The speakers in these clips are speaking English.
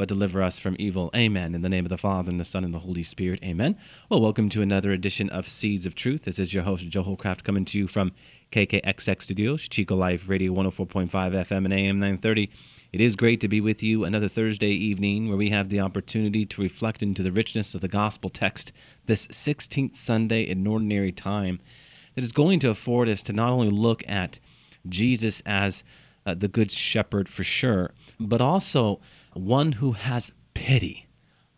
but deliver us from evil. Amen. In the name of the Father, and the Son, and the Holy Spirit. Amen. Well, welcome to another edition of Seeds of Truth. This is your host, Joe Hollcraft, coming to you from KKXX Studios, Chico Life Radio 104.5 FM and AM 930. It is great to be with you another Thursday evening where we have the opportunity to reflect into the richness of the gospel text this 16th Sunday in ordinary time that is going to afford us to not only look at Jesus as uh, the good shepherd for sure, but also one who has pity,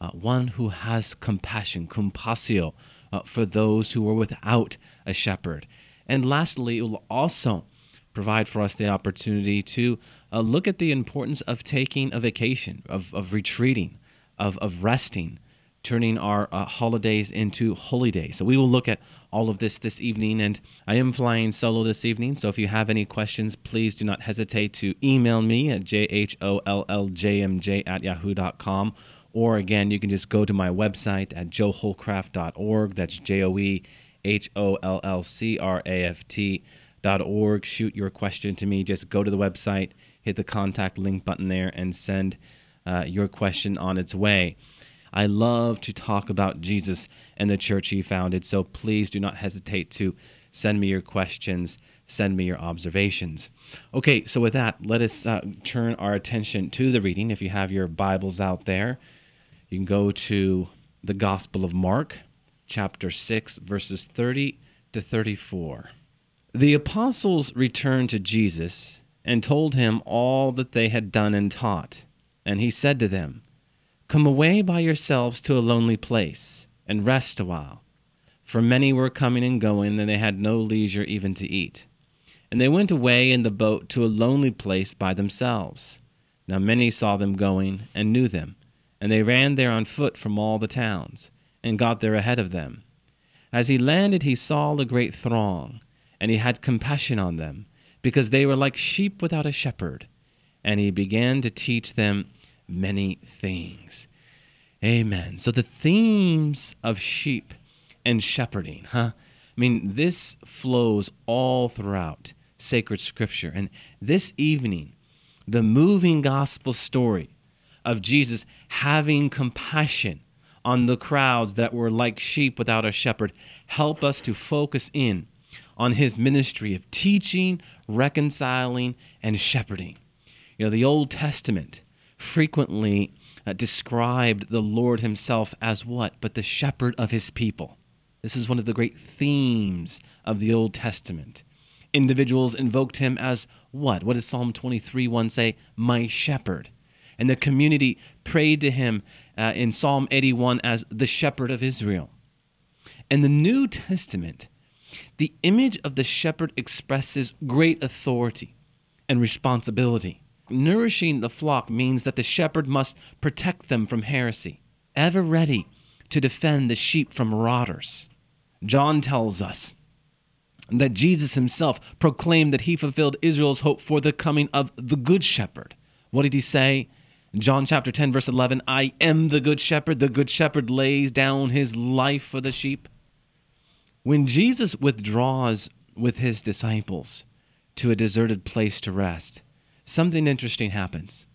uh, one who has compassion, compassio, uh, for those who are without a shepherd. And lastly, it will also provide for us the opportunity to uh, look at the importance of taking a vacation, of, of retreating, of, of resting, turning our uh, holidays into holy days. So we will look at all of this this evening. And I am flying solo this evening. So if you have any questions, please do not hesitate to email me at jholljmj at yahoo.com. Or again, you can just go to my website at joehollcraft.org. That's J O E H O L L C R A F T dot org. Shoot your question to me. Just go to the website, hit the contact link button there, and send uh, your question on its way. I love to talk about Jesus and the church he founded, so please do not hesitate to send me your questions, send me your observations. Okay, so with that, let us uh, turn our attention to the reading. If you have your Bibles out there, you can go to the Gospel of Mark, chapter 6, verses 30 to 34. The apostles returned to Jesus and told him all that they had done and taught. And he said to them, Come away by yourselves to a lonely place, and rest awhile. For many were coming and going, and they had no leisure even to eat. And they went away in the boat to a lonely place by themselves. Now many saw them going, and knew them, and they ran there on foot from all the towns, and got there ahead of them. As he landed, he saw a great throng, and he had compassion on them, because they were like sheep without a shepherd. And he began to teach them many things. Amen. So the themes of sheep and shepherding, huh? I mean, this flows all throughout sacred scripture. And this evening, the moving gospel story of Jesus having compassion on the crowds that were like sheep without a shepherd help us to focus in on his ministry of teaching, reconciling, and shepherding. You know, the Old Testament frequently uh, described the Lord himself as what? But the shepherd of his people. This is one of the great themes of the Old Testament. Individuals invoked him as what? What does Psalm 23 1 say? My shepherd. And the community prayed to him uh, in Psalm 81 as the shepherd of Israel. In the New Testament, the image of the shepherd expresses great authority and responsibility. Nourishing the flock means that the shepherd must protect them from heresy, ever ready to defend the sheep from marauders. John tells us that Jesus himself proclaimed that he fulfilled Israel's hope for the coming of the Good Shepherd. What did he say? John chapter 10, verse 11 I am the Good Shepherd. The Good Shepherd lays down his life for the sheep. When Jesus withdraws with his disciples to a deserted place to rest, something interesting happens.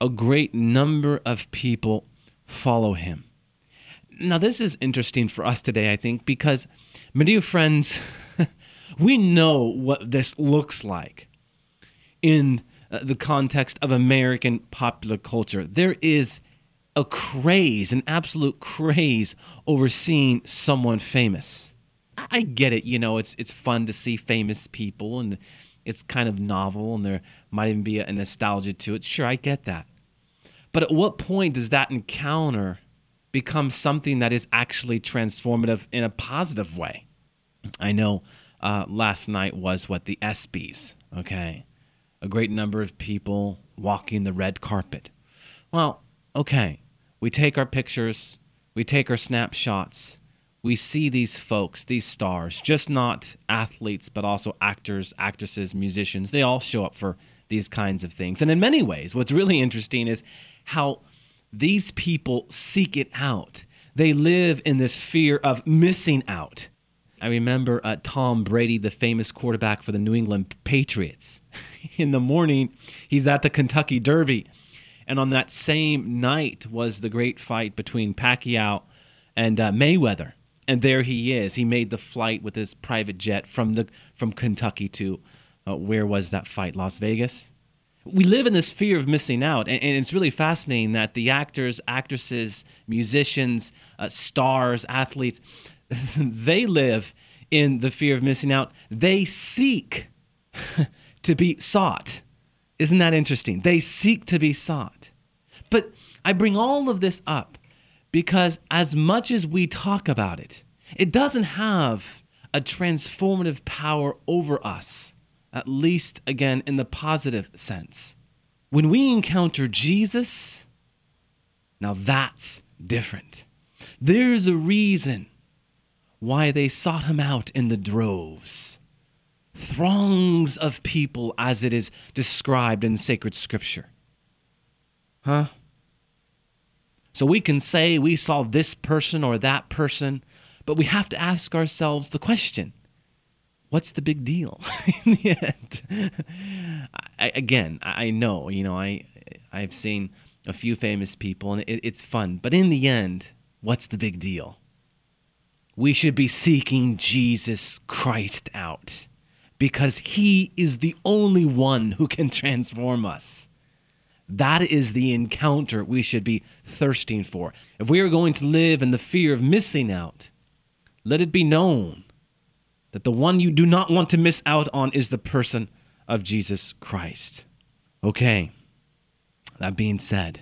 A great number of people follow him. Now, this is interesting for us today, I think, because, my dear friends, we know what this looks like in uh, the context of American popular culture. There is a craze, an absolute craze over seeing someone famous. I get it, you know, it's it's fun to see famous people and it's kind of novel and there might even be a nostalgia to it. Sure, I get that. But at what point does that encounter become something that is actually transformative in a positive way? I know uh, last night was what the ESPYs, okay? A great number of people walking the red carpet. Well, okay, we take our pictures, we take our snapshots, we see these folks, these stars, just not athletes, but also actors, actresses, musicians. They all show up for these kinds of things. And in many ways, what's really interesting is how these people seek it out. They live in this fear of missing out. I remember uh, Tom Brady, the famous quarterback for the New England Patriots. in the morning, he's at the Kentucky Derby. And on that same night was the great fight between Pacquiao and uh, Mayweather. And there he is. He made the flight with his private jet from the from Kentucky to uh, where was that fight? Las Vegas. We live in this fear of missing out, and, and it's really fascinating that the actors, actresses, musicians, uh, stars, athletes, they live in the fear of missing out. They seek to be sought. Isn't that interesting? They seek to be sought. But I bring all of this up because as much as we talk about it, it doesn't have a transformative power over us, at least again in the positive sense. When we encounter Jesus, now that's different. There's a reason why they sought him out in the droves. Throngs of people, as it is described in sacred scripture. Huh? So we can say we saw this person or that person, but we have to ask ourselves the question what's the big deal in the end? I, again, I know, you know, I, I've seen a few famous people and it, it's fun, but in the end, what's the big deal? we should be seeking Jesus Christ out because he is the only one who can transform us. That is the encounter we should be thirsting for. If we are going to live in the fear of missing out, let it be known that the one you do not want to miss out on is the person of Jesus Christ. Okay, that being said,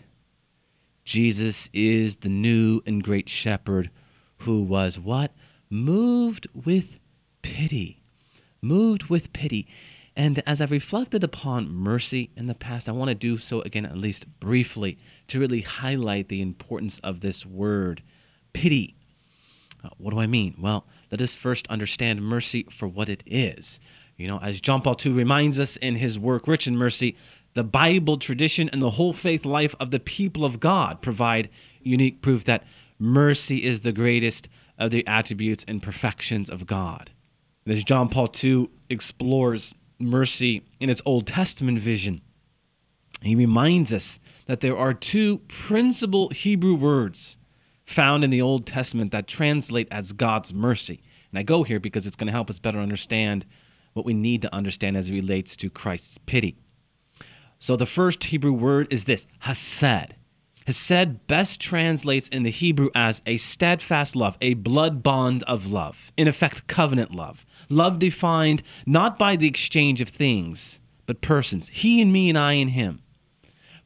Jesus is the new and great shepherd who was what? Moved with pity. Moved with pity. And as I've reflected upon mercy in the past, I want to do so again, at least briefly, to really highlight the importance of this word pity. Uh, what do I mean? Well, let us first understand mercy for what it is. You know, as John Paul II reminds us in his work, Rich in Mercy, the Bible tradition and the whole faith life of the people of God provide unique proof that mercy is the greatest of the attributes and perfections of God. as John Paul II explores mercy in its Old Testament vision, he reminds us that there are two principal Hebrew words found in the Old Testament that translate as God's mercy. And I go here because it's going to help us better understand what we need to understand as it relates to Christ's pity. So the first Hebrew word is this, hesed. Hesed best translates in the Hebrew as a steadfast love, a blood bond of love, in effect, covenant love. Love defined not by the exchange of things, but persons, he and me and I and him.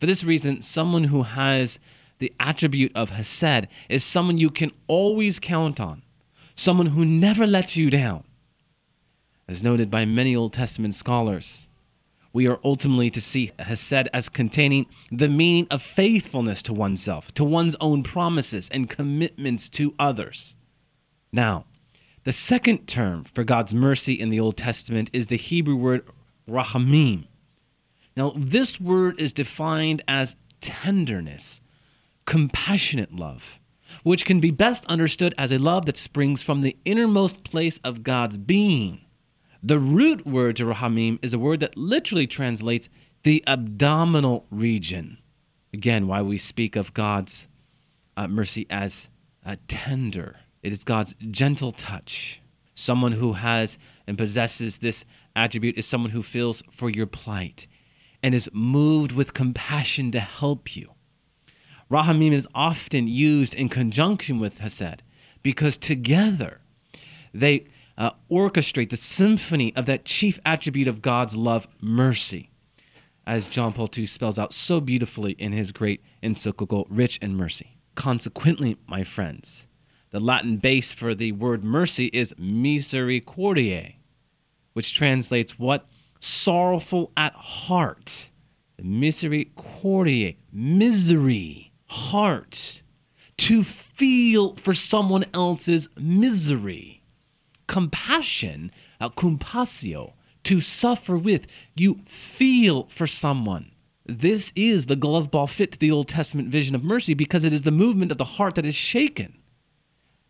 For this reason, someone who has the attribute of Hesed is someone you can always count on, someone who never lets you down. As noted by many Old Testament scholars, we are ultimately to see Hesed as containing the meaning of faithfulness to oneself, to one's own promises and commitments to others. Now, the second term for God's mercy in the Old Testament is the Hebrew word rahamim. Now, this word is defined as tenderness, compassionate love, which can be best understood as a love that springs from the innermost place of God's being the root word to rahamim is a word that literally translates the abdominal region. Again, why we speak of God's uh, mercy as uh, tender. It is God's gentle touch. Someone who has and possesses this attribute is someone who feels for your plight and is moved with compassion to help you. Rahamim is often used in conjunction with Hesed because together they uh, orchestrate the symphony of that chief attribute of God's love, mercy, as John Paul II spells out so beautifully in his great encyclical, Rich in Mercy. Consequently, my friends, the Latin base for the word mercy is misericordiae, which translates what? Sorrowful at heart. Misericordiae, misery, heart to feel for someone else's misery. Compassion, uh, compassio, to suffer with. You feel for someone. This is the glove ball fit to the Old Testament vision of mercy because it is the movement of the heart that is shaken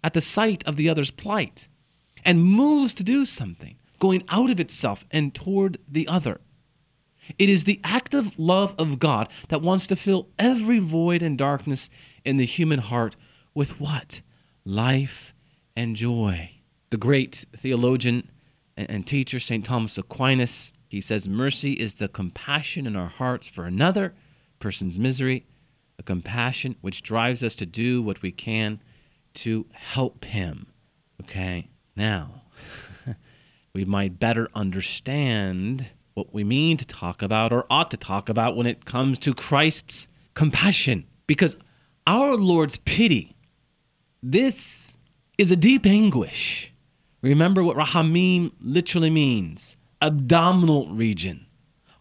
at the sight of the other's plight and moves to do something, going out of itself and toward the other. It is the active love of God that wants to fill every void and darkness in the human heart with what? Life and joy. The great theologian and teacher, St. Thomas Aquinas, he says, Mercy is the compassion in our hearts for another person's misery, a compassion which drives us to do what we can to help him. Okay, now we might better understand what we mean to talk about or ought to talk about when it comes to Christ's compassion. Because our Lord's pity, this is a deep anguish. Remember what Rahamim literally means abdominal region.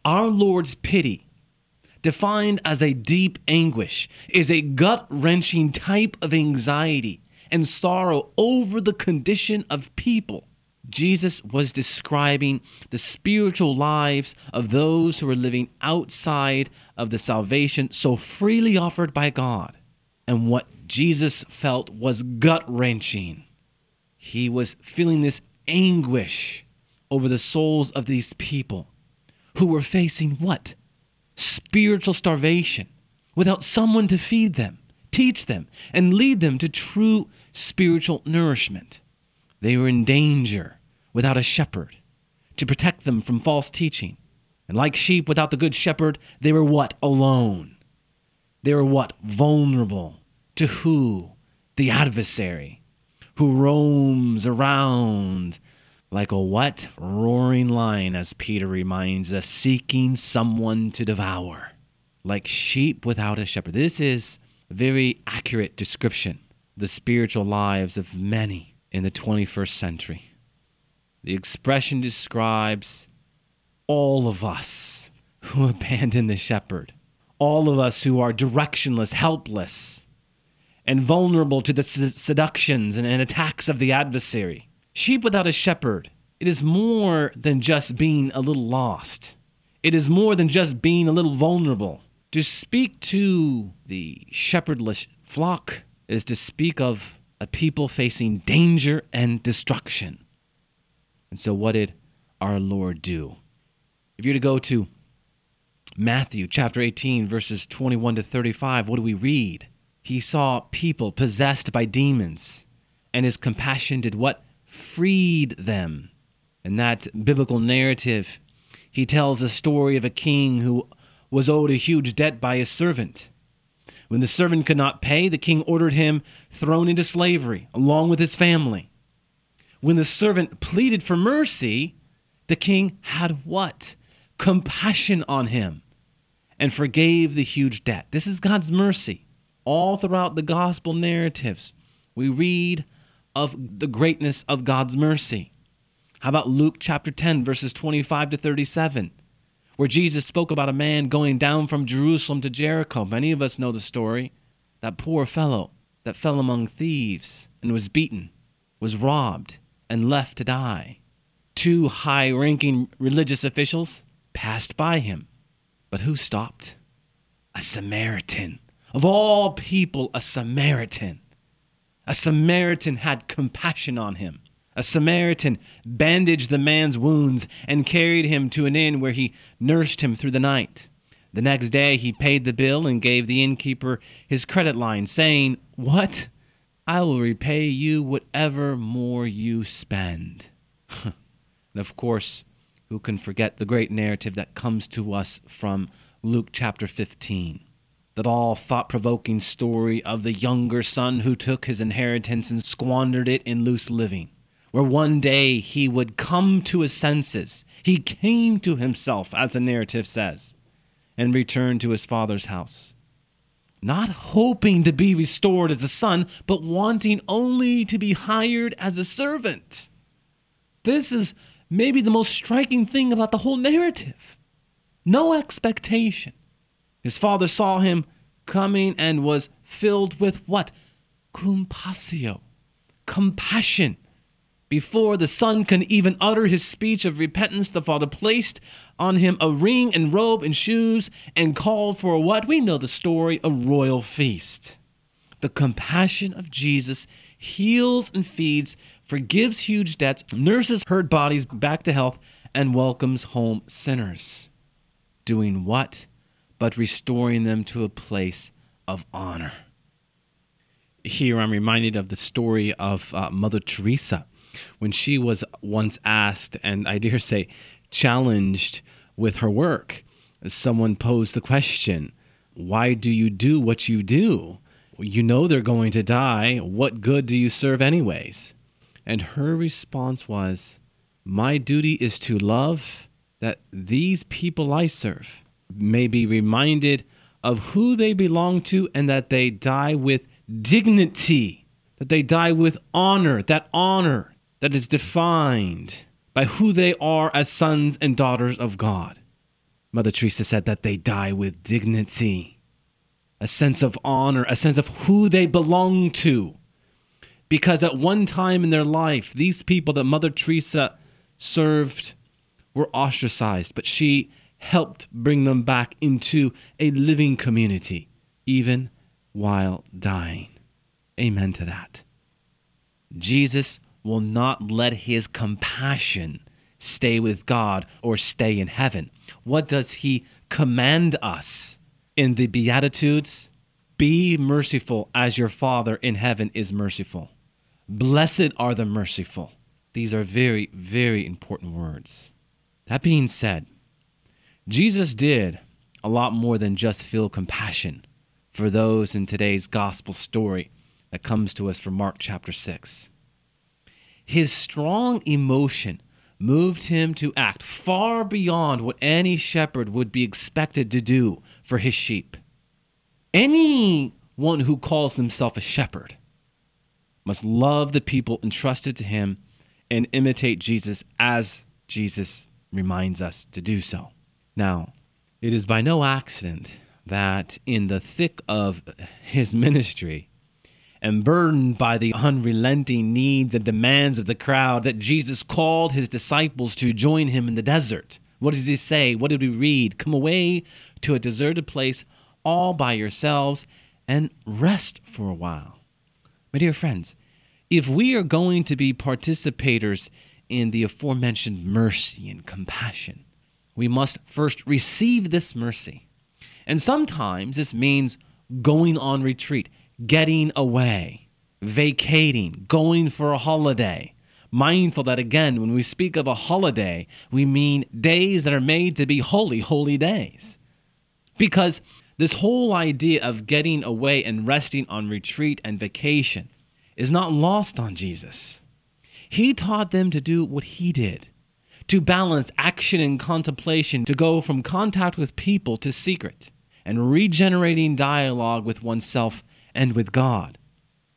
Our Lord's pity, defined as a deep anguish, is a gut wrenching type of anxiety and sorrow over the condition of people Jesus was describing the spiritual lives of those who were living outside of the salvation so freely offered by God. And what Jesus felt was gut wrenching. He was feeling this anguish over the souls of these people who were facing what? Spiritual starvation without someone to feed them, teach them, and lead them to true spiritual nourishment. They were in danger without a shepherd to protect them from false teaching. And like sheep without the good shepherd, they were what? Alone. They were what? Vulnerable. To who? The adversary, who roams around like a what? Roaring lion, as Peter reminds us, seeking someone to devour. Like sheep without a shepherd. This is a very accurate description the spiritual lives of many in the 21st century. The expression describes all of us who abandon the shepherd, all of us who are directionless, helpless, and vulnerable to the seductions and, attacks of the adversary. Sheep without a shepherd, it is more than just being a little lost. It is more than just being a little vulnerable. To speak to the shepherdless flock is to speak of a people facing danger and destruction. And so, what did our Lord do? If you're to go to Matthew chapter 18, verses 21 to 35, what do we read? He saw people possessed by demons, and his compassion did what? Freed them. In that biblical narrative, he tells a story of a king who was owed a huge debt by his servant. When the servant could not pay, the king ordered him thrown into slavery along with his family. When the servant pleaded for mercy, the king had what? Compassion on him and forgave the huge debt. This is God's mercy. All throughout the gospel narratives, we read of the greatness of God's mercy. How about Luke chapter 10, verses 25 to 37? where Jesus spoke about a man going down from Jerusalem to Jericho. Many of us know the story. That poor fellow that fell among thieves and was beaten, was robbed, and left to die. Two high ranking religious officials passed by him. But who stopped? A Samaritan. Of all people, a Samaritan. A Samaritan had compassion on him. A Samaritan bandaged the man's wounds and carried him to an inn where he nursed him through the night. The next day he paid the bill and gave the innkeeper his credit line, saying, What? I will repay you whatever more you spend. and of course, who can forget the great narrative that comes to us from Luke chapter 15? That all thought provoking story of the younger son who took his inheritance and squandered it in loose living where one day he would come to his senses. He came to himself, as the narrative says, and returned to his father's house. Not hoping to be restored as a son, but wanting only to be hired as a servant. This is maybe the most striking thing about the whole narrative. No expectation. His father saw him coming and was filled with what? Compassio, compassion. Before the son can even utter his speech of repentance, the father placed on him a ring and robe and shoes and called for what? We know the story a royal feast. The compassion of Jesus heals and feeds, forgives huge debts, nurses hurt bodies back to health, and welcomes home sinners. Doing what? But restoring them to a place of honor. Here I'm reminded of the story of uh, Mother Teresa when she was once asked, and I dare say challenged with her work. Someone posed the question, Why do you do what you do? You know they're going to die. What good do you serve, anyways? And her response was, My duty is to love that these people I serve may be reminded of who they belong to and that they die with dignity, that they die with honor, that honor that is defined by who they are as sons and daughters of God. Mother Teresa said that they die with dignity, a sense of honor, a sense of who they belong to. Because at one time in their life, these people that Mother Teresa served were ostracized, but she helped bring them back into a living community, even while dying. Amen to that. Jesus will not let his compassion stay with God or stay in heaven. What does he command us in the Beatitudes? Be merciful as your Father in heaven is merciful. Blessed are the merciful. These are very, very important words. That being said, Jesus did a lot more than just feel compassion for those in today's gospel story that comes to us from Mark chapter 6. His strong emotion moved him to act far beyond what any shepherd would be expected to do for his sheep. Anyone who calls himself a shepherd must love the people entrusted to him and imitate Jesus as Jesus reminds us to do so. Now, it is by no accident that in the thick of his ministry, and burdened by the unrelenting needs and demands of the crowd, that Jesus called his disciples to join him in the desert. What does he say? What did we read? Come away to a deserted place all by yourselves and rest for a while. My dear friends, if we are going to be participators in the aforementioned mercy and compassion, we must first receive this mercy. And sometimes this means going on retreat, getting away, vacating, going for a holiday. Mindful that again, when we speak of a holiday, we mean days that are made to be holy, holy days. Because this whole idea of getting away and resting on retreat and vacation is not lost on Jesus. He taught them to do what he did to balance action and contemplation, to go from contact with people to secret, and regenerating dialogue with oneself and with God.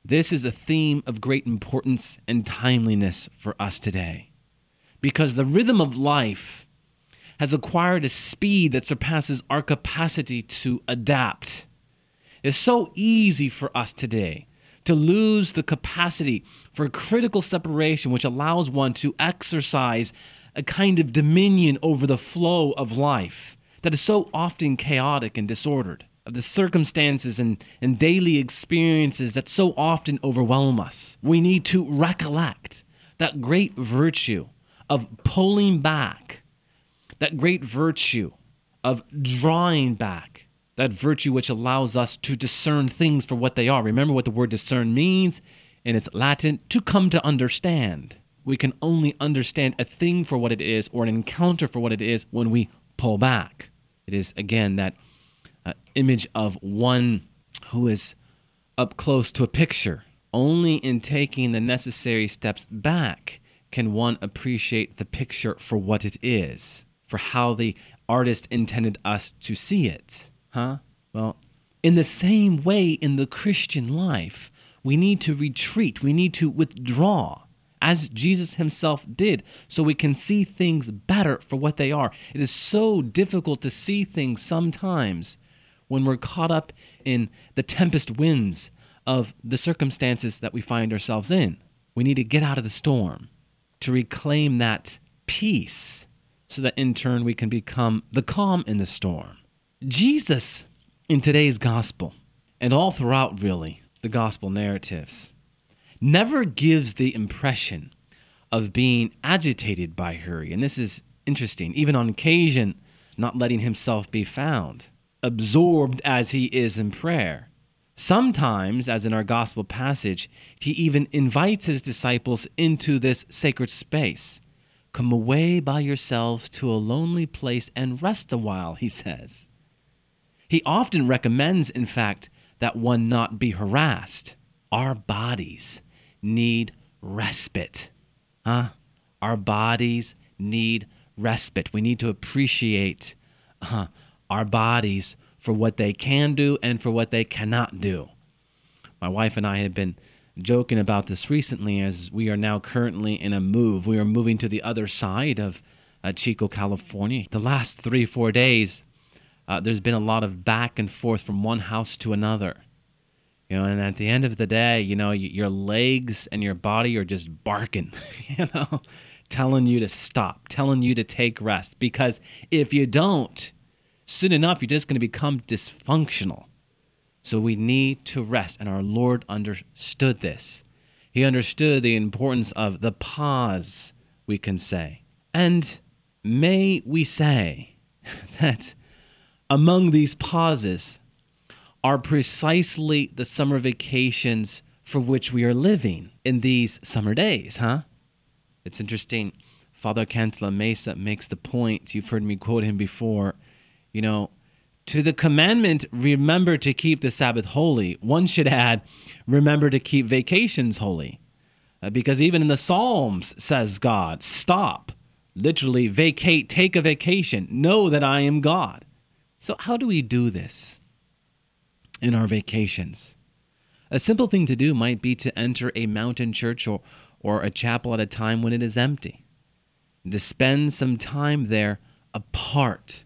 This is a theme of great importance and timeliness for us today. Because the rhythm of life has acquired a speed that surpasses our capacity to adapt. It's so easy for us today to lose the capacity for critical separation, which allows one to exercise a kind of dominion over the flow of life that is so often chaotic and disordered, of the circumstances and, and daily experiences that so often overwhelm us. We need to recollect that great virtue of pulling back, that great virtue of drawing back, that virtue which allows us to discern things for what they are. Remember what the word discern means in its Latin to come to understand we can only understand a thing for what it is or an encounter for what it is when we pull back. It is, again, that uh, image of one who is up close to a picture. Only in taking the necessary steps back can one appreciate the picture for what it is, for how the artist intended us to see it. Huh? Well, in the same way in the Christian life, we need to retreat, we need to withdraw as Jesus himself did, so we can see things better for what they are. It is so difficult to see things sometimes when we're caught up in the tempest winds of the circumstances that we find ourselves in. We need to get out of the storm to reclaim that peace so that in turn we can become the calm in the storm. Jesus, in today's gospel, and all throughout really the gospel narratives, never gives the impression of being agitated by hurry. And this is interesting. Even on occasion, not letting himself be found, absorbed as he is in prayer. Sometimes, as in our gospel passage, he even invites his disciples into this sacred space. Come away by yourselves to a lonely place and rest a while, he says. He often recommends, in fact, that one not be harassed. Our bodies need respite. Huh? Our bodies need respite. We need to appreciate uh, our bodies for what they can do and for what they cannot do. My wife and I have been joking about this recently as we are now currently in a move. We are moving to the other side of uh, Chico, California. The last three, four days, uh, there's been a lot of back and forth from one house to another. You know, and at the end of the day, you know, your legs and your body are just barking, you know, telling you to stop, telling you to take rest. Because if you don't, soon enough, you're just going to become dysfunctional. So we need to rest. And our Lord understood this. He understood the importance of the pause, we can say. And may we say that among these pauses are precisely the summer vacations for which we are living in these summer days, huh? It's interesting. Father Cantalamessa makes the point, you've heard me quote him before, you know, to the commandment, remember to keep the Sabbath holy, one should add, remember to keep vacations holy. Uh, because even in the Psalms, says God, stop, literally vacate, take a vacation, know that I am God. So, how do we do this in our vacations? A simple thing to do might be to enter a mountain church or or a chapel at a time when it is empty. To spend some time there apart,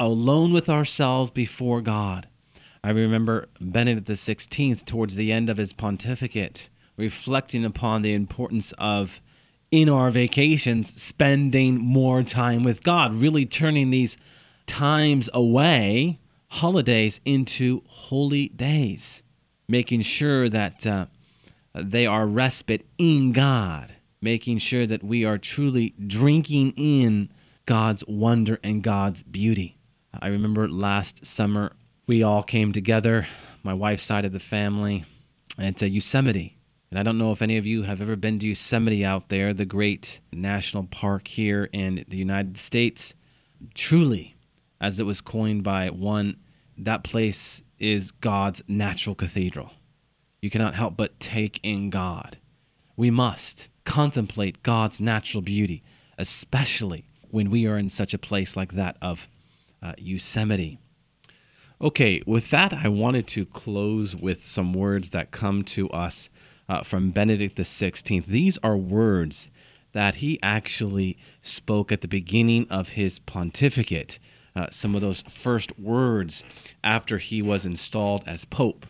alone with ourselves before God. I remember Benedict XVI, towards the end of his pontificate, reflecting upon the importance of, in our vacations, spending more time with God, really turning these times away, holidays, into holy days, making sure that. Uh, they are respite in God, making sure that we are truly drinking in God's wonder and God's beauty. I remember last summer, we all came together, my wife's side of the family, and to Yosemite. And I don't know if any of you have ever been to Yosemite out there, the great national park here in the United States. Truly, as it was coined by one, that place is God's natural cathedral you cannot help but take in God. We must contemplate God's natural beauty, especially when we are in such a place like that of uh, Yosemite. Okay, with that, I wanted to close with some words that come to us uh, from Benedict XVI. These are words that he actually spoke at the beginning of his pontificate, uh, some of those first words after he was installed as Pope.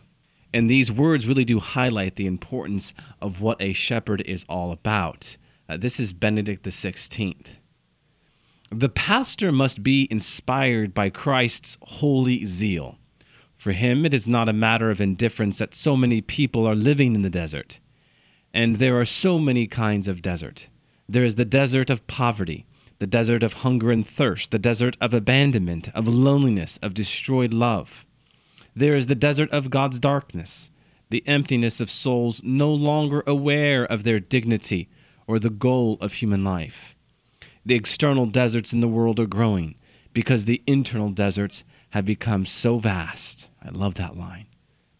And these words really do highlight the importance of what a shepherd is all about. Uh, this is Benedict XVI. The pastor must be inspired by Christ's holy zeal. For him, it is not a matter of indifference that so many people are living in the desert. And there are so many kinds of desert. There is the desert of poverty, the desert of hunger and thirst, the desert of abandonment, of loneliness, of destroyed love. There is the desert of God's darkness, the emptiness of souls no longer aware of their dignity or the goal of human life. The external deserts in the world are growing because the internal deserts have become so vast. I love that line.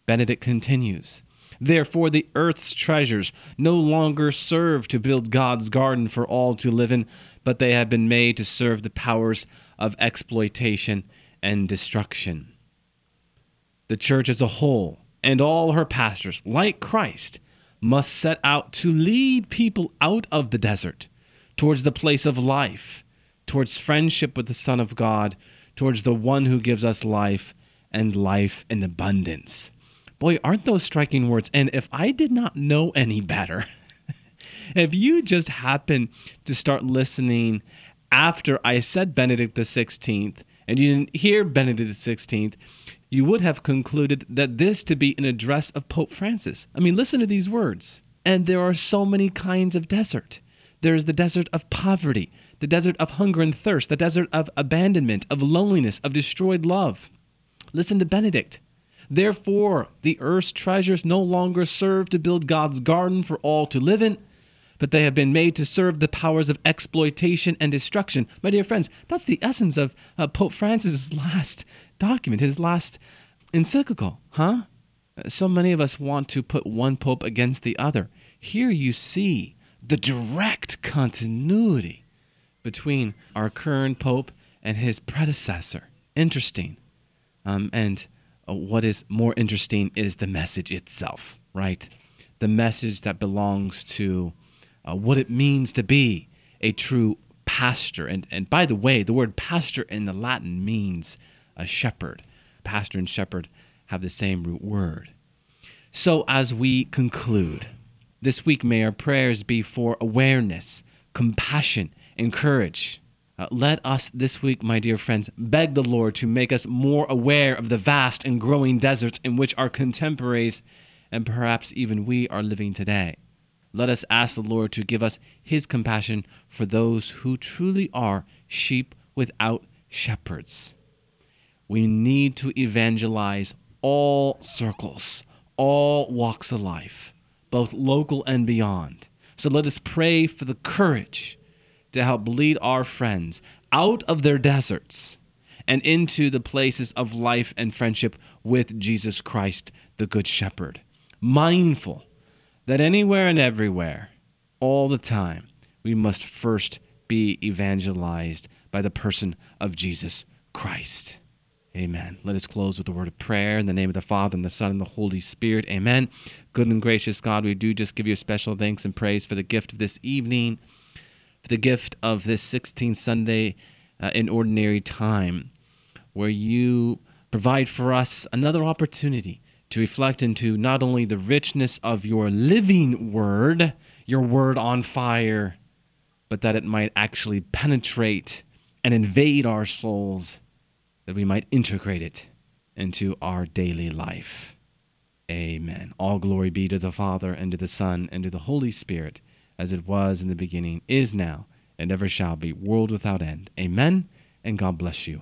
Benedict continues. Therefore, the earth's treasures no longer serve to build God's garden for all to live in, but they have been made to serve the powers of exploitation and destruction the church as a whole and all her pastors, like Christ, must set out to lead people out of the desert towards the place of life, towards friendship with the Son of God, towards the one who gives us life and life in abundance. Boy, aren't those striking words? And if I did not know any better, if you just happened to start listening after I said Benedict the 16th and you didn't hear Benedict the 16th, you would have concluded that this to be an address of Pope Francis. I mean, listen to these words. And there are so many kinds of desert. There's the desert of poverty, the desert of hunger and thirst, the desert of abandonment, of loneliness, of destroyed love. Listen to Benedict. Therefore, the earth's treasures no longer serve to build God's garden for all to live in, but they have been made to serve the powers of exploitation and destruction. My dear friends, that's the essence of uh, Pope Francis's last document, his last encyclical, huh? So many of us want to put one pope against the other. Here you see the direct continuity between our current pope and his predecessor. Interesting. Um, and uh, what is more interesting is the message itself, right? The message that belongs to uh, what it means to be a true pastor. And, and by the way, the word pastor in the Latin means a shepherd. Pastor and shepherd have the same root word. So, as we conclude, this week may our prayers be for awareness, compassion, and courage. Uh, let us this week, my dear friends, beg the Lord to make us more aware of the vast and growing deserts in which our contemporaries and perhaps even we are living today. Let us ask the Lord to give us His compassion for those who truly are sheep without shepherds. We need to evangelize all circles, all walks of life, both local and beyond. So let us pray for the courage to help lead our friends out of their deserts and into the places of life and friendship with Jesus Christ, the Good Shepherd. Mindful that anywhere and everywhere, all the time, we must first be evangelized by the person of Jesus Christ. Amen. Let us close with a word of prayer in the name of the Father, and the Son, and the Holy Spirit. Amen. Good and gracious God, we do just give you special thanks and praise for the gift of this evening, for the gift of this 16th Sunday uh, in ordinary time, where you provide for us another opportunity to reflect into not only the richness of your living word, your word on fire, but that it might actually penetrate and invade our souls that we might integrate it into our daily life. Amen. All glory be to the Father, and to the Son, and to the Holy Spirit, as it was in the beginning, is now, and ever shall be, world without end. Amen, and God bless you.